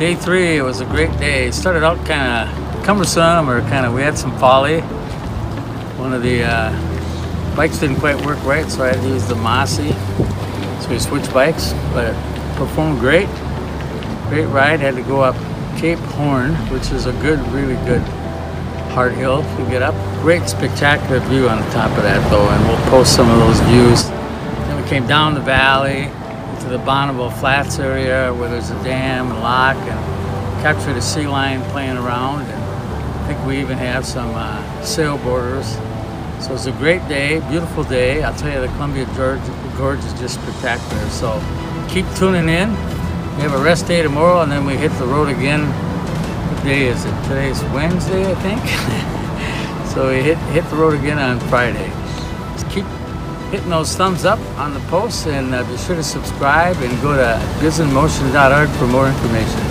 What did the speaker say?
Day three, was a great day. It started out kind of cumbersome or kind of, we had some folly. One of the uh, bikes didn't quite work right, so I had to use the Mossy. So we switched bikes, but it performed great. Great ride. Had to go up Cape Horn, which is a good, really good hard hill to get up. Great spectacular view on the top of that though, and we'll post some of those views. Then we came down the valley to the Bonneville Flats area where there's a dam and lock and captured a sea lion playing around and I think we even have some uh, sailboarders. So it's a great day, beautiful day. I'll tell you the Columbia Gorge, Gorge is just spectacular. So keep tuning in. We have a rest day tomorrow and then we hit the road again. What day is it? Today's Wednesday, I think. so we hit, hit the road again on Friday. Just keep hitting those thumbs up on the posts and uh, be sure to subscribe and go to bizinmotion.org for more information.